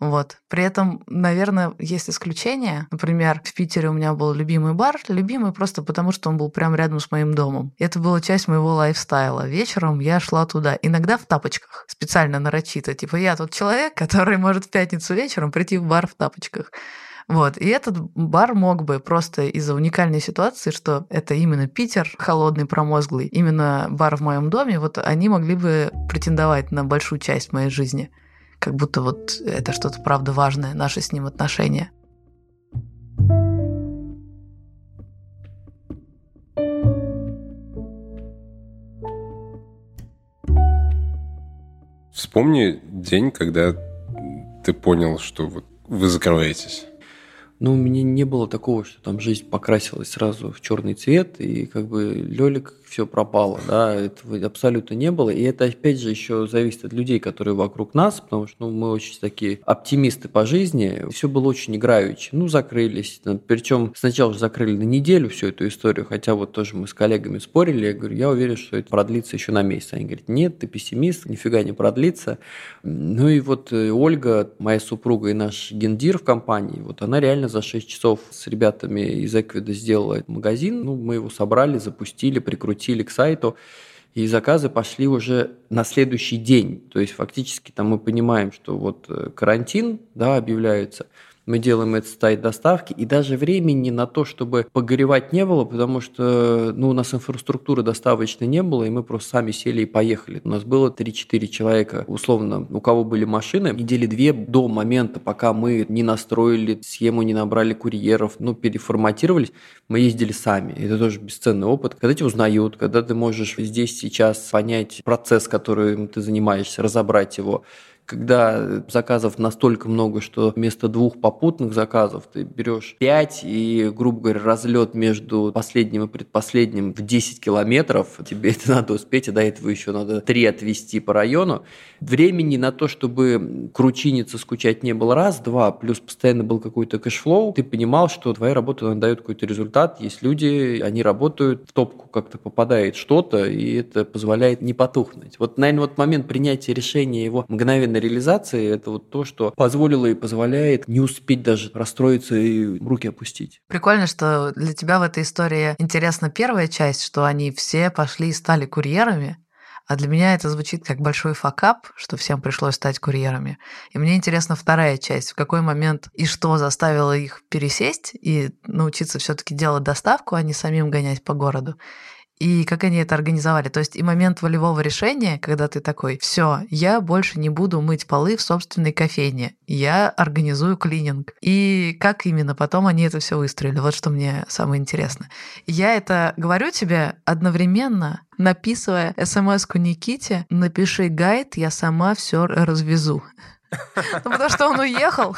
Вот. При этом, наверное, есть исключения. Например, в Питере у меня был любимый бар. Любимый просто потому, что он был прямо рядом с моим домом. Это была часть моего лайфстайла. Вечером я шла туда. Иногда в тапочках. Специально нарочито. Типа я тот человек, который может в пятницу вечером прийти в бар в тапочках. Вот. И этот бар мог бы просто из-за уникальной ситуации, что это именно Питер, холодный, промозглый, именно бар в моем доме, вот они могли бы претендовать на большую часть моей жизни как будто вот это что-то правда важное, наши с ним отношения. Вспомни день, когда ты понял, что вот вы закрываетесь. Ну, у меня не было такого, что там жизнь покрасилась сразу в черный цвет, и как бы Лёлик все пропало, да, этого абсолютно не было. И это, опять же, еще зависит от людей, которые вокруг нас, потому что ну, мы очень такие оптимисты по жизни. Все было очень играючи. Ну, закрылись. Причем сначала же закрыли на неделю всю эту историю, хотя вот тоже мы с коллегами спорили. Я говорю, я уверен, что это продлится еще на месяц. Они говорят, нет, ты пессимист, нифига не продлится. Ну и вот э, Ольга, моя супруга и наш гендир в компании, вот она реально за 6 часов с ребятами из Эквида сделала магазин. Ну, мы его собрали, запустили, прикрутили к сайту, и заказы пошли уже на следующий день. То есть фактически там мы понимаем, что вот э, карантин да, объявляется, Мы делаем это сайт доставки, и даже времени на то, чтобы погоревать не было, потому что ну, у нас инфраструктуры доставочной не было, и мы просто сами сели и поехали. У нас было 3-4 человека, условно, у кого были машины, недели две до момента, пока мы не настроили схему, не набрали курьеров, ну, переформатировались, мы ездили сами. Это тоже бесценный опыт. Когда тебя узнают, когда ты можешь здесь сейчас понять процесс, которым ты занимаешься, разобрать его, когда заказов настолько много, что вместо двух попутных заказов ты берешь пять и, грубо говоря, разлет между последним и предпоследним в 10 километров, тебе это надо успеть, а до этого еще надо три отвезти по району. Времени на то, чтобы кручиниться, скучать не было раз, два, плюс постоянно был какой-то cash flow, ты понимал, что твоя работа дает какой-то результат, есть люди, они работают, в топку как-то попадает что-то, и это позволяет не потухнуть. Вот, наверное, вот момент принятия решения его реализации – это вот то, что позволило и позволяет не успеть даже расстроиться и руки опустить. Прикольно, что для тебя в этой истории интересна первая часть, что они все пошли и стали курьерами, а для меня это звучит как большой факап, что всем пришлось стать курьерами. И мне интересна вторая часть. В какой момент и что заставило их пересесть и научиться все таки делать доставку, а не самим гонять по городу и как они это организовали. То есть и момент волевого решения, когда ты такой, все, я больше не буду мыть полы в собственной кофейне, я организую клининг. И как именно потом они это все выстроили, вот что мне самое интересное. Я это говорю тебе одновременно, написывая смс-ку Никите, напиши гайд, я сама все развезу. Ну, потому что он уехал.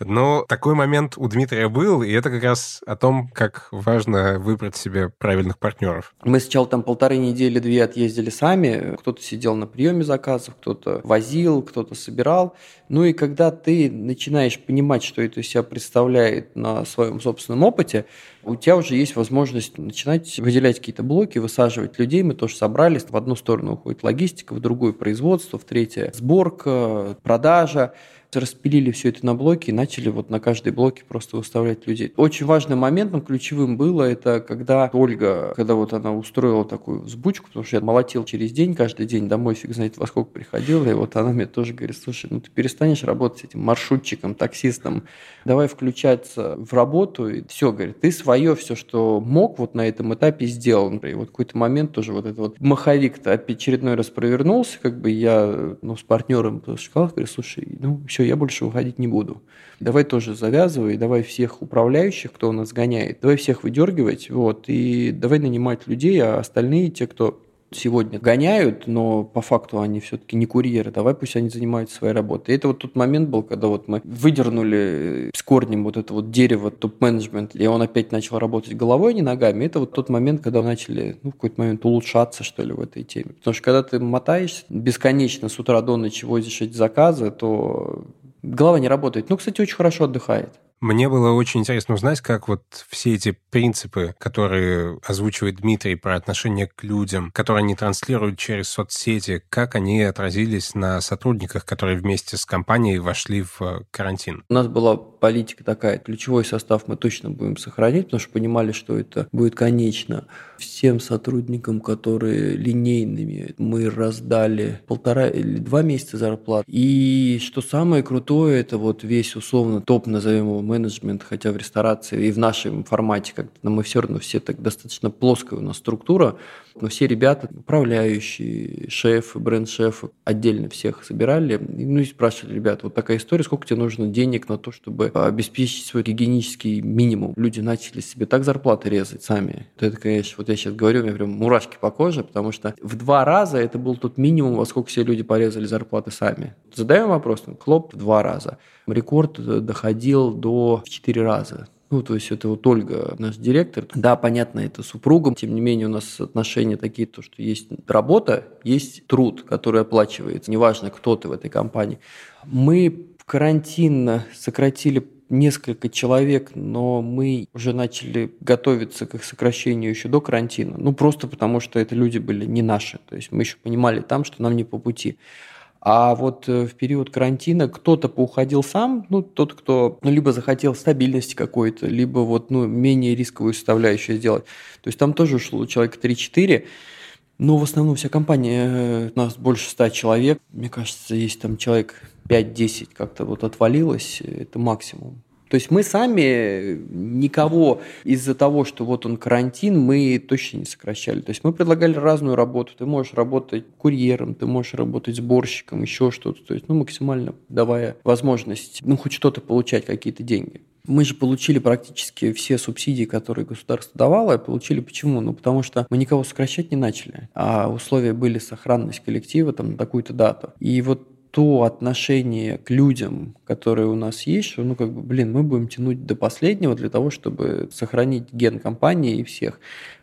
Но такой момент у Дмитрия был, и это как раз о том, как важно выбрать себе правильных партнеров. Мы сначала там полторы недели, две отъездили сами. Кто-то сидел на приеме заказов, кто-то возил, кто-то собирал. Ну и когда ты начинаешь понимать, что это себя представляет на своем собственном опыте, у тебя уже есть возможность начинать выделять какие-то блоки, высаживать людей. Мы тоже собрались. В одну сторону уходит логистика, в другую производство, в третье сборка, продажа Taja распилили все это на блоки и начали вот на каждой блоке просто выставлять людей. Очень важным моментом, ключевым было, это когда Ольга, когда вот она устроила такую взбучку, потому что я молотил через день, каждый день домой, фиг знает во сколько приходил, и вот она мне тоже говорит, слушай, ну ты перестанешь работать с этим маршрутчиком, таксистом, давай включаться в работу, и все, говорит, ты свое все, что мог вот на этом этапе сделал. И вот какой-то момент тоже вот этот вот маховик-то очередной раз провернулся, как бы я ну, с партнером сказал, говорю, слушай, ну все, я больше уходить не буду. Давай тоже завязывай, давай всех управляющих, кто у нас гоняет, давай всех выдергивать, вот, и давай нанимать людей, а остальные, те, кто сегодня гоняют, но по факту они все-таки не курьеры, давай пусть они занимаются своей работой. И это вот тот момент был, когда вот мы выдернули с корнем вот это вот дерево топ-менеджмент, и он опять начал работать головой, а не ногами. Это вот тот момент, когда начали, ну, в какой-то момент улучшаться, что ли, в этой теме. Потому что когда ты мотаешься бесконечно с утра до ночи возишь эти заказы, то голова не работает. Ну, кстати, очень хорошо отдыхает. Мне было очень интересно узнать, как вот все эти принципы, которые озвучивает Дмитрий про отношение к людям, которые они транслируют через соцсети, как они отразились на сотрудниках, которые вместе с компанией вошли в карантин. У нас была политика такая, ключевой состав мы точно будем сохранить, потому что понимали, что это будет конечно. Всем сотрудникам, которые линейными, мы раздали полтора или два месяца зарплат. И что самое крутое, это вот весь условно топ, назовем его менеджмент, хотя в ресторации и в нашем формате как-то мы все равно все так достаточно плоская у нас структура, но все ребята, управляющие, шефы, бренд-шефы, отдельно всех собирали, ну и спрашивали, ребят, вот такая история, сколько тебе нужно денег на то, чтобы обеспечить свой гигиенический минимум. Люди начали себе так зарплаты резать сами. Это, конечно, вот я сейчас говорю, у меня прям мурашки по коже, потому что в два раза это был тот минимум, во сколько все люди порезали зарплаты сами. Задаем вопрос, хлоп, в два раза. Рекорд доходил до в четыре раза. Ну, то есть это вот Ольга, наш директор. Да, понятно, это супругом. Тем не менее, у нас отношения такие, то, что есть работа, есть труд, который оплачивается. Неважно, кто ты в этой компании. Мы в карантин сократили несколько человек, но мы уже начали готовиться к их сокращению еще до карантина. Ну, просто потому что это люди были не наши. То есть мы еще понимали там, что нам не по пути. А вот э, в период карантина кто-то поуходил сам, ну, тот, кто ну, либо захотел стабильности какой-то, либо вот, ну, менее рисковую составляющую сделать. То есть там тоже ушло человека 3-4, но в основном вся компания, э, у нас больше 100 человек, мне кажется, есть там человек 5-10 как-то вот отвалилось, это максимум. То есть мы сами никого из-за того, что вот он карантин, мы точно не сокращали. То есть мы предлагали разную работу. Ты можешь работать курьером, ты можешь работать сборщиком, еще что-то. То есть, ну, максимально давая возможность, ну, хоть что-то получать, какие-то деньги. Мы же получили практически все субсидии, которые государство давало. Получили почему? Ну, потому что мы никого сокращать не начали, а условия были сохранность коллектива там, на такую-то дату. И вот то отношение к людям, которое у нас есть, что, ну, как бы, блин, мы будем тянуть до последнего для того, чтобы сохранить ген компании и всех.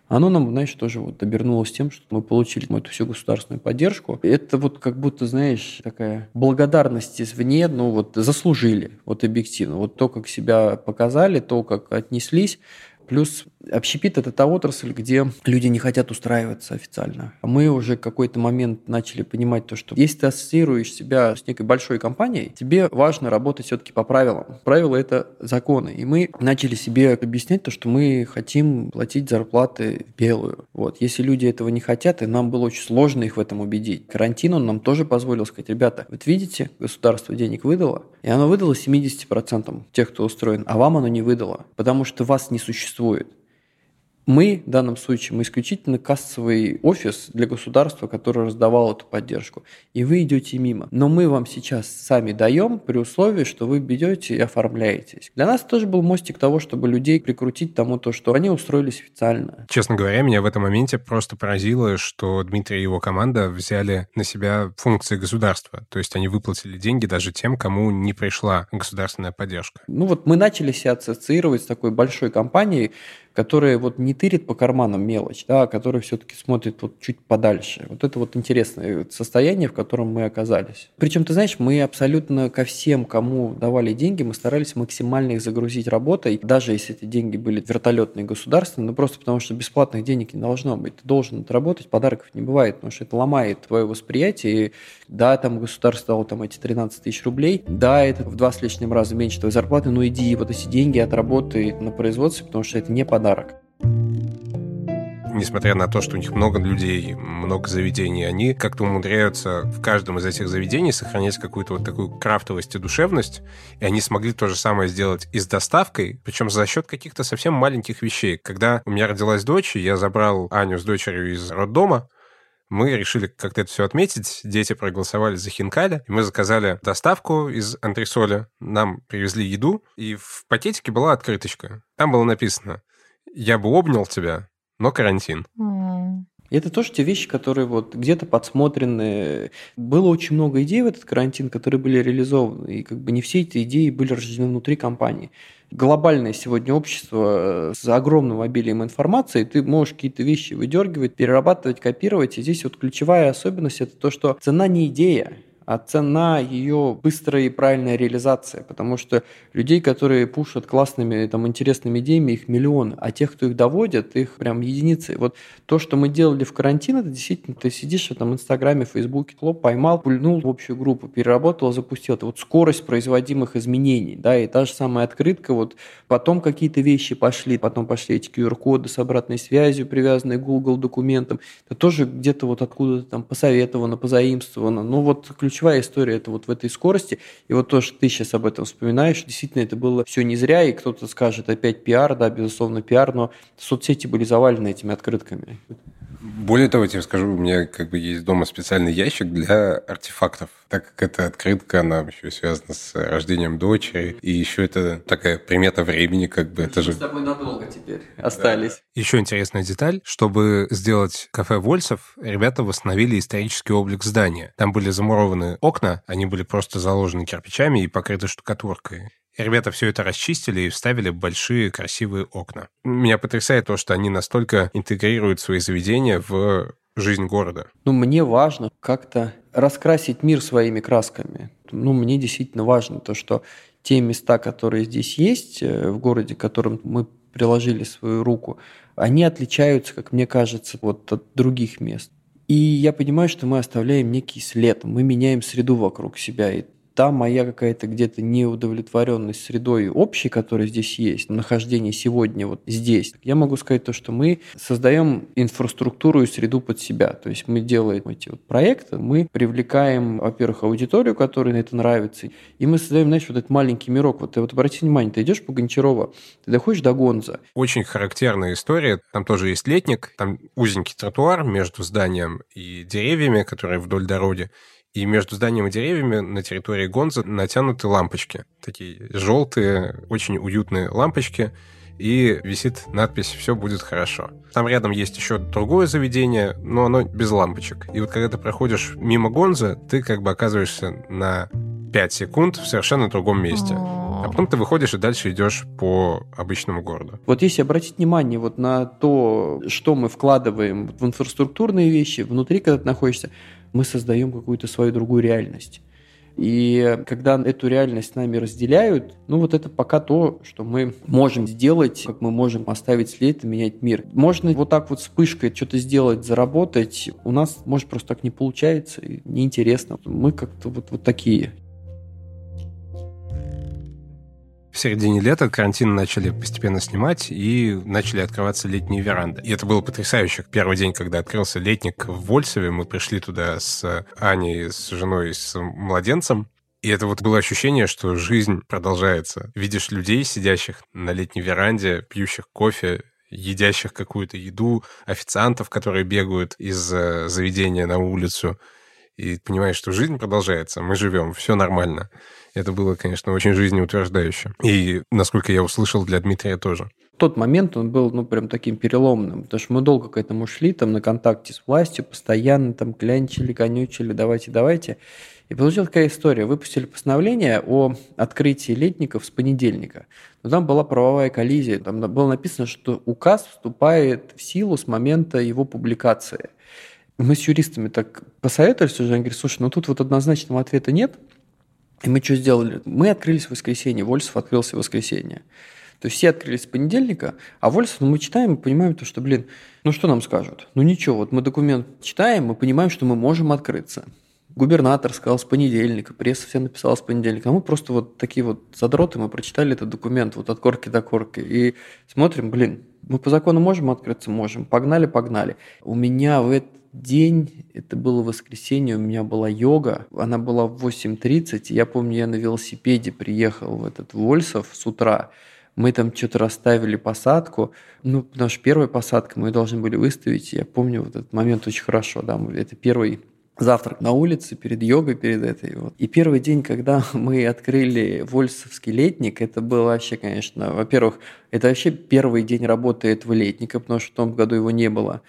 Оно нам, знаешь, тоже вот обернулось тем, что мы получили эту всю государственную поддержку. Это вот как будто, знаешь, такая благодарность извне, ну вот заслужили, вот объективно. Вот то, как себя показали, то, как отнеслись, Плюс общепит – это та отрасль, где люди не хотят устраиваться официально. А мы уже какой-то момент начали понимать то, что если ты ассоциируешь себя с некой большой компанией, тебе важно работать все-таки по правилам. Правила – это законы. И мы начали себе объяснять то, что мы хотим платить зарплаты белую. Вот. Если люди этого не хотят, и нам было очень сложно их в этом убедить. Карантин он нам тоже позволил сказать, ребята, вот видите, государство денег выдало, и оно выдало 70% тех, кто устроен, а вам оно не выдало, потому что вас не существует. Мы, в данном случае, мы исключительно кассовый офис для государства, который раздавал эту поддержку. И вы идете мимо. Но мы вам сейчас сами даем при условии, что вы берете и оформляетесь. Для нас тоже был мостик того, чтобы людей прикрутить тому, то, что они устроились официально. Честно говоря, меня в этом моменте просто поразило, что Дмитрий и его команда взяли на себя функции государства. То есть они выплатили деньги даже тем, кому не пришла государственная поддержка. Ну вот мы начали себя ассоциировать с такой большой компанией, которая вот не тырит по карманам мелочь, да, а которая все-таки смотрит вот чуть подальше. Вот это вот интересное состояние, в котором мы оказались. Причем, ты знаешь, мы абсолютно ко всем, кому давали деньги, мы старались максимально их загрузить работой, даже если эти деньги были вертолетные государственные, ну просто потому что бесплатных денег не должно быть. Ты должен отработать, подарков не бывает, потому что это ломает твое восприятие. И, да, там государство дало там эти 13 тысяч рублей, да, это в два с лишним раза меньше твоей зарплаты, но иди вот эти деньги отработай на производстве, потому что это не подарок подарок. Несмотря на то, что у них много людей, много заведений, они как-то умудряются в каждом из этих заведений сохранять какую-то вот такую крафтовость и душевность, и они смогли то же самое сделать и с доставкой, причем за счет каких-то совсем маленьких вещей. Когда у меня родилась дочь, я забрал Аню с дочерью из роддома, мы решили как-то это все отметить. Дети проголосовали за хинкали, и мы заказали доставку из антресоля. Нам привезли еду, и в пакетике была открыточка. Там было написано я бы обнял тебя, но карантин. Это тоже те вещи, которые вот где-то подсмотрены. Было очень много идей в этот карантин, которые были реализованы. И как бы не все эти идеи были рождены внутри компании. Глобальное сегодня общество э, с огромным обилием информации, ты можешь какие-то вещи выдергивать, перерабатывать, копировать. И здесь вот ключевая особенность – это то, что цена не идея, а цена ее быстрая и правильная реализация, потому что людей, которые пушат классными, там, интересными идеями, их миллионы, а тех, кто их доводит, их прям единицы. Вот то, что мы делали в карантин, это действительно, ты сидишь в там Инстаграме, Фейсбуке, хлоп, поймал, пульнул в общую группу, переработал, запустил. Это вот скорость производимых изменений, да, и та же самая открытка, вот потом какие-то вещи пошли, потом пошли эти QR-коды с обратной связью, привязанные к Google документам. Это тоже где-то вот откуда-то там посоветовано, позаимствовано. Ну вот ключ ключевая история это вот в этой скорости. И вот то, что ты сейчас об этом вспоминаешь, действительно, это было все не зря, и кто-то скажет опять пиар, да, безусловно, пиар, но соцсети были завалены этими открытками. Более того, я тебе скажу, у меня как бы есть дома специальный ящик для артефактов, так как эта открытка, она еще связана с рождением дочери, и еще это такая примета времени, как бы. это же... с тобой надолго теперь остались. Да. Еще интересная деталь, чтобы сделать кафе Вольсов, ребята восстановили исторический облик здания. Там были замурованы окна, они были просто заложены кирпичами и покрыты штукатуркой. И ребята все это расчистили и вставили большие красивые окна. Меня потрясает то, что они настолько интегрируют свои заведения в жизнь города. Ну, мне важно как-то раскрасить мир своими красками. Ну, мне действительно важно то, что те места, которые здесь есть э, в городе, к которым мы приложили свою руку, они отличаются, как мне кажется, вот от других мест. И я понимаю, что мы оставляем некий след, мы меняем среду вокруг себя. И та моя какая-то где-то неудовлетворенность средой общей, которая здесь есть, нахождение сегодня вот здесь, я могу сказать то, что мы создаем инфраструктуру и среду под себя. То есть мы делаем эти вот проекты, мы привлекаем, во-первых, аудиторию, которой на это нравится, и мы создаем, знаешь, вот этот маленький мирок. Вот ты вот обрати внимание, ты идешь по Гончарова, ты доходишь до Гонза. Очень характерная история. Там тоже есть летник, там узенький тротуар между зданием и деревьями, которые вдоль дороги. И между зданием и деревьями на территории Гонза натянуты лампочки. Такие желтые, очень уютные лампочки. И висит надпись «Все будет хорошо». Там рядом есть еще другое заведение, но оно без лампочек. И вот когда ты проходишь мимо Гонза, ты как бы оказываешься на 5 секунд в совершенно другом месте. А потом ты выходишь и дальше идешь по обычному городу. Вот если обратить внимание вот на то, что мы вкладываем в инфраструктурные вещи, внутри, когда ты находишься, мы создаем какую-то свою другую реальность. И когда эту реальность нами разделяют, ну вот это пока то, что мы можем сделать, как мы можем оставить след и менять мир. Можно вот так вот вспышкой что-то сделать, заработать. У нас, может, просто так не получается, неинтересно. Мы как-то вот, вот такие. В середине лета карантин начали постепенно снимать и начали открываться летние веранды. И это было потрясающе. Первый день, когда открылся летник в Вольсове, мы пришли туда с Аней, с женой, с младенцем. И это вот было ощущение, что жизнь продолжается. Видишь людей, сидящих на летней веранде, пьющих кофе, едящих какую-то еду, официантов, которые бегают из э, заведения на улицу. И понимаешь, что жизнь продолжается, мы живем, все нормально. Это было, конечно, очень жизнеутверждающе. И, насколько я услышал, для Дмитрия тоже. Тот момент, он был, ну, прям таким переломным, потому что мы долго к этому шли, там, на контакте с властью, постоянно там клянчили, конючили, давайте, давайте. И получилась такая история. Выпустили постановление о открытии летников с понедельника. Но там была правовая коллизия. Там было написано, что указ вступает в силу с момента его публикации. Мы с юристами так посоветовались уже, они говорят, слушай, ну тут вот однозначного ответа нет – и мы что сделали? Мы открылись в воскресенье, Вольсов открылся в воскресенье. То есть все открылись с понедельника, а Вольсов, ну, мы читаем и понимаем то, что, блин, ну что нам скажут? Ну ничего, вот мы документ читаем, мы понимаем, что мы можем открыться. Губернатор сказал с понедельника, пресса все написала с понедельника. А мы просто вот такие вот задроты, мы прочитали этот документ вот от корки до корки и смотрим, блин, мы по закону можем открыться? Можем. Погнали, погнали. У меня в этот день, это было воскресенье, у меня была йога, она была в 8.30, я помню, я на велосипеде приехал в этот Вольсов с утра, мы там что-то расставили посадку, ну, наша первая посадка, мы должны были выставить, я помню вот этот момент очень хорошо, да, это первый завтрак на улице, перед йогой, перед этой. Вот. И первый день, когда мы открыли Вольсовский летник, это было вообще, конечно, во-первых, это вообще первый день работы этого летника, потому что в том году его не было.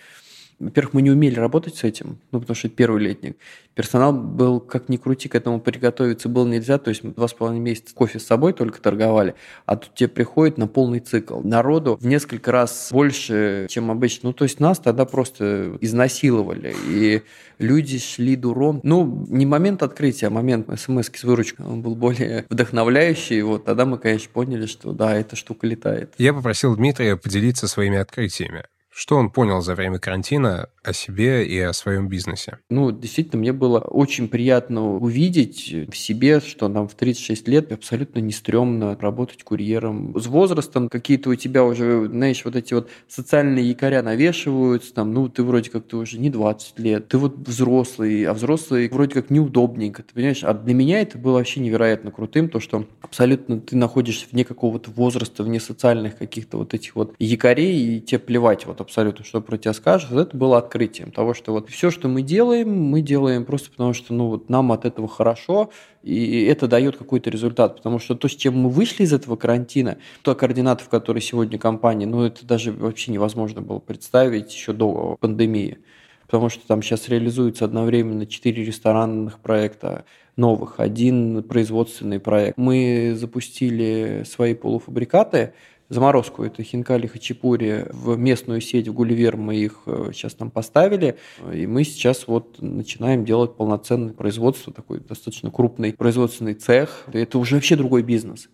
Во-первых, мы не умели работать с этим, ну, потому что это первый летник. Персонал был, как ни крути, к этому приготовиться было нельзя, то есть мы два с половиной месяца кофе с собой только торговали, а тут тебе приходит на полный цикл. Народу в несколько раз больше, чем обычно. Ну, то есть нас тогда просто изнасиловали, и люди шли дуром. Ну, не момент открытия, а момент смс с выручкой. Он был более вдохновляющий, вот тогда мы, конечно, поняли, что да, эта штука летает. Я попросил Дмитрия поделиться своими открытиями. Что он понял за время карантина о себе и о своем бизнесе? Ну, действительно, мне было очень приятно увидеть в себе, что нам в 36 лет абсолютно не стрёмно работать курьером. С возрастом какие-то у тебя уже, знаешь, вот эти вот социальные якоря навешиваются, там, ну, ты вроде как ты уже не 20 лет, ты вот взрослый, а взрослый вроде как неудобненько, ты понимаешь? А для меня это было вообще невероятно крутым, то, что абсолютно ты находишься вне какого-то возраста, вне социальных каких-то вот этих вот якорей, и тебе плевать вот абсолютно, что про тебя скажут. Это было открытием того, что вот все, что мы делаем, мы делаем просто потому, что ну, вот нам от этого хорошо, и это дает какой-то результат. Потому что то, с чем мы вышли из этого карантина, то координатов, которые сегодня компании, ну это даже вообще невозможно было представить еще до пандемии. Потому что там сейчас реализуется одновременно четыре ресторанных проекта новых, один производственный проект. Мы запустили свои полуфабрикаты, заморозку. Это хинкали хачапури в местную сеть в Гулливер. Мы их сейчас э, там поставили. И мы сейчас вот начинаем делать полноценное производство, такой достаточно крупный производственный цех. Это уже вообще другой бизнес.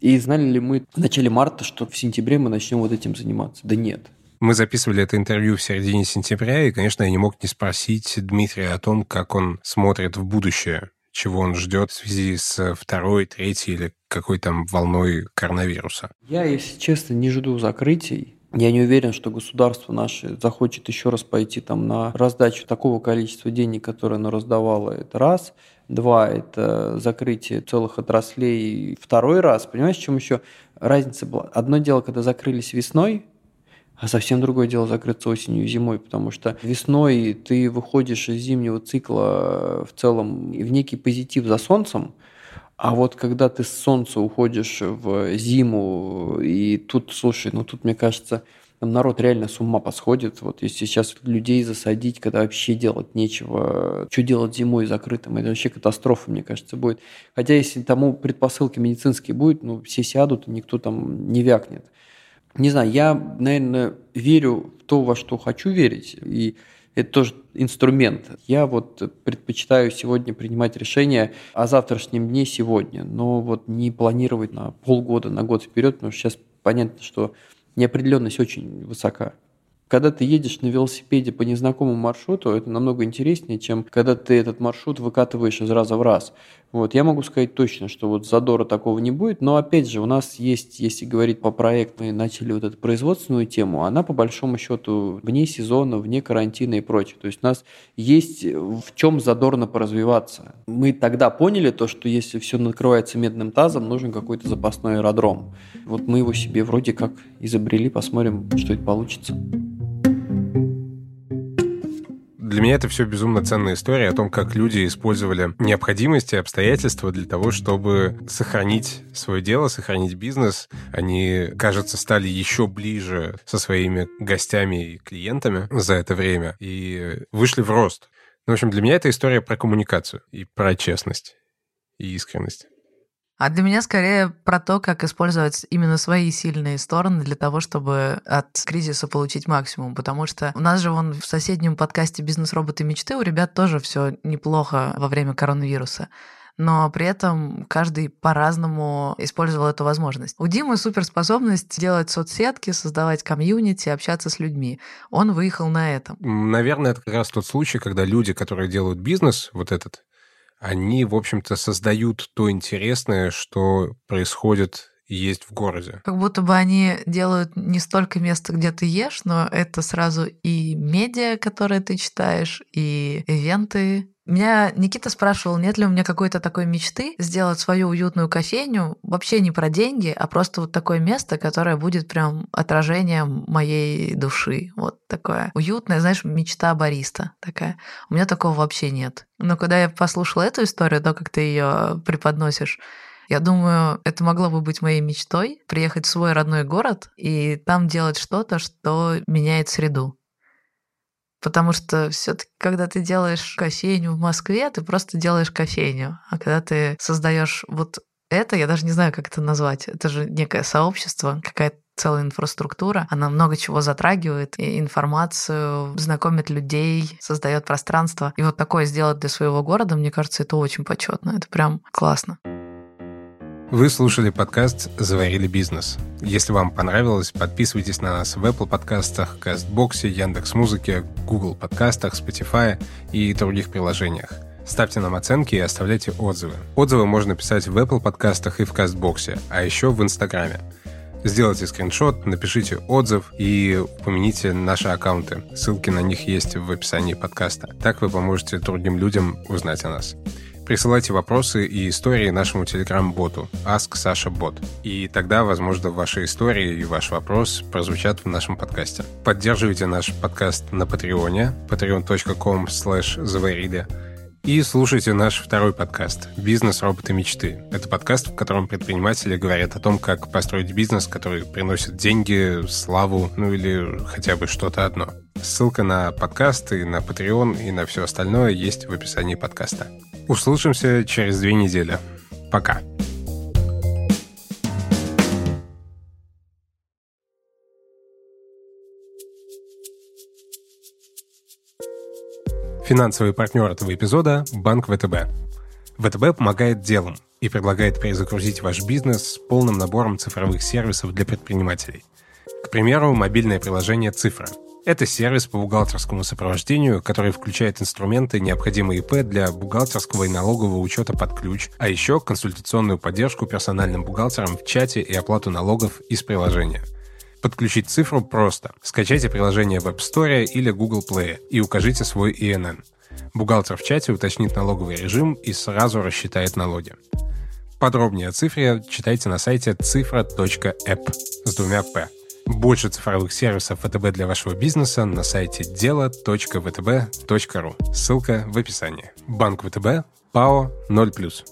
И знали ли мы в начале марта, что в сентябре мы начнем вот этим заниматься? Да нет. Мы записывали это интервью в середине сентября, и, конечно, я не мог не спросить Дмитрия о том, как он смотрит в будущее чего он ждет в связи с второй, третьей или какой там волной коронавируса? Я, если честно, не жду закрытий. Я не уверен, что государство наше захочет еще раз пойти там на раздачу такого количества денег, которое оно раздавало. Это раз. Два – это закрытие целых отраслей. Второй раз, понимаешь, в чем еще разница была? Одно дело, когда закрылись весной, а совсем другое дело закрыться осенью и зимой, потому что весной ты выходишь из зимнего цикла в целом в некий позитив за солнцем, а вот когда ты с солнца уходишь в зиму, и тут, слушай, ну тут, мне кажется, там народ реально с ума посходит. Вот если сейчас людей засадить, когда вообще делать нечего, что делать зимой закрытым, это вообще катастрофа, мне кажется, будет. Хотя если тому предпосылки медицинские будут, ну все сядут, никто там не вякнет. Не знаю, я, наверное, верю в то, во что хочу верить, и это тоже инструмент. Я вот предпочитаю сегодня принимать решения о завтрашнем дне сегодня, но вот не планировать на полгода, на год вперед, потому что сейчас понятно, что неопределенность очень высока. Когда ты едешь на велосипеде по незнакомому маршруту, это намного интереснее, чем когда ты этот маршрут выкатываешь из раза в раз. Вот, я могу сказать точно, что вот задора такого не будет, но опять же, у нас есть, если говорить по проекту, мы начали вот эту производственную тему, она по большому счету вне сезона, вне карантина и прочее. То есть у нас есть в чем задорно поразвиваться. Мы тогда поняли то, что если все накрывается медным тазом, нужен какой-то запасной аэродром. Вот мы его себе вроде как изобрели, посмотрим, что это получится. Для меня это все безумно ценная история о том, как люди использовали необходимости и обстоятельства для того, чтобы сохранить свое дело, сохранить бизнес. Они, кажется, стали еще ближе со своими гостями и клиентами за это время и вышли в рост. Ну, в общем, для меня это история про коммуникацию и про честность и искренность. А для меня скорее про то, как использовать именно свои сильные стороны для того, чтобы от кризиса получить максимум. Потому что у нас же вон в соседнем подкасте «Бизнес-роботы мечты» у ребят тоже все неплохо во время коронавируса но при этом каждый по-разному использовал эту возможность. У Димы суперспособность делать соцсетки, создавать комьюнити, общаться с людьми. Он выехал на этом. Наверное, это как раз тот случай, когда люди, которые делают бизнес, вот этот, они, в общем-то, создают то интересное, что происходит и есть в городе. Как будто бы они делают не столько места, где ты ешь, но это сразу и медиа, которые ты читаешь, и ивенты, меня Никита спрашивал, нет ли у меня какой-то такой мечты сделать свою уютную кофейню, вообще не про деньги, а просто вот такое место, которое будет прям отражением моей души. Вот такое уютное, знаешь, мечта бариста такая. У меня такого вообще нет. Но когда я послушала эту историю, то, как ты ее преподносишь, я думаю, это могло бы быть моей мечтой приехать в свой родной город и там делать что-то, что меняет среду. Потому что все-таки, когда ты делаешь кофейню в Москве, ты просто делаешь кофейню. А когда ты создаешь вот это, я даже не знаю, как это назвать. Это же некое сообщество, какая-то целая инфраструктура, она много чего затрагивает, и информацию, знакомит людей, создает пространство. И вот такое сделать для своего города, мне кажется, это очень почетно. Это прям классно. Вы слушали подкаст «Заварили бизнес». Если вам понравилось, подписывайтесь на нас в Apple подкастах, Кастбоксе, Яндекс.Музыке, Google подкастах, Spotify и других приложениях. Ставьте нам оценки и оставляйте отзывы. Отзывы можно писать в Apple подкастах и в Кастбоксе, а еще в Инстаграме. Сделайте скриншот, напишите отзыв и упомяните наши аккаунты. Ссылки на них есть в описании подкаста. Так вы поможете другим людям узнать о нас. Присылайте вопросы и истории нашему телеграм-боту Ask Sasha Bot. И тогда, возможно, ваши истории и ваш вопрос прозвучат в нашем подкасте. Поддерживайте наш подкаст на Патреоне patreon.com slash и слушайте наш второй подкаст «Бизнес. Роботы. Мечты». Это подкаст, в котором предприниматели говорят о том, как построить бизнес, который приносит деньги, славу, ну или хотя бы что-то одно. Ссылка на подкаст и на Patreon и на все остальное есть в описании подкаста. Услышимся через две недели. Пока. Финансовый партнер этого эпизода – Банк ВТБ. ВТБ помогает делам и предлагает перезагрузить ваш бизнес с полным набором цифровых сервисов для предпринимателей. К примеру, мобильное приложение «Цифра» – Это сервис по бухгалтерскому сопровождению, который включает инструменты, необходимые ИП для бухгалтерского и налогового учета под ключ, а еще консультационную поддержку персональным бухгалтерам в чате и оплату налогов из приложения. Подключить цифру просто. Скачайте приложение в App Store или Google Play и укажите свой ИНН. Бухгалтер в чате уточнит налоговый режим и сразу рассчитает налоги. Подробнее о цифре читайте на сайте цифра.app с двумя «п». Больше цифровых сервисов ВТБ для вашего бизнеса на сайте дело.втб.ру. Ссылка в описании. Банк ВТБ, ПАО 0+.